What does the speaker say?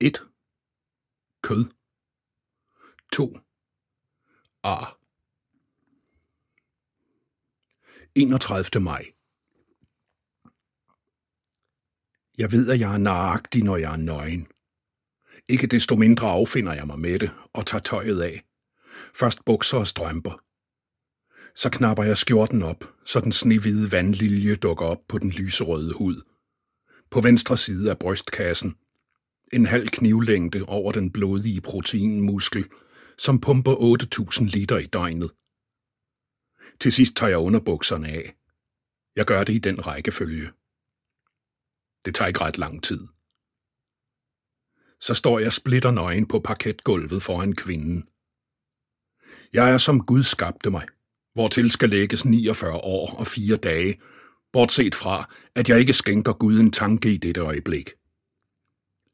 1. Kød. 2. Ar. 31. maj. Jeg ved, at jeg er nøjagtig, når jeg er nøgen. Ikke desto mindre affinder jeg mig med det og tager tøjet af. Først bukser og strømper. Så knapper jeg skjorten op, så den snehvide vandlilje dukker op på den lyserøde hud. På venstre side af brystkassen. En halv knivlængde over den blodige proteinmuskel, som pumper 8.000 liter i døgnet. Til sidst tager jeg underbukserne af. Jeg gør det i den rækkefølge. Det tager ikke ret lang tid. Så står jeg splitter nøgen på parketgulvet foran kvinden. Jeg er som Gud skabte mig, hvortil skal lægges 49 år og 4 dage, bortset fra, at jeg ikke skænker Gud en tanke i dette øjeblik.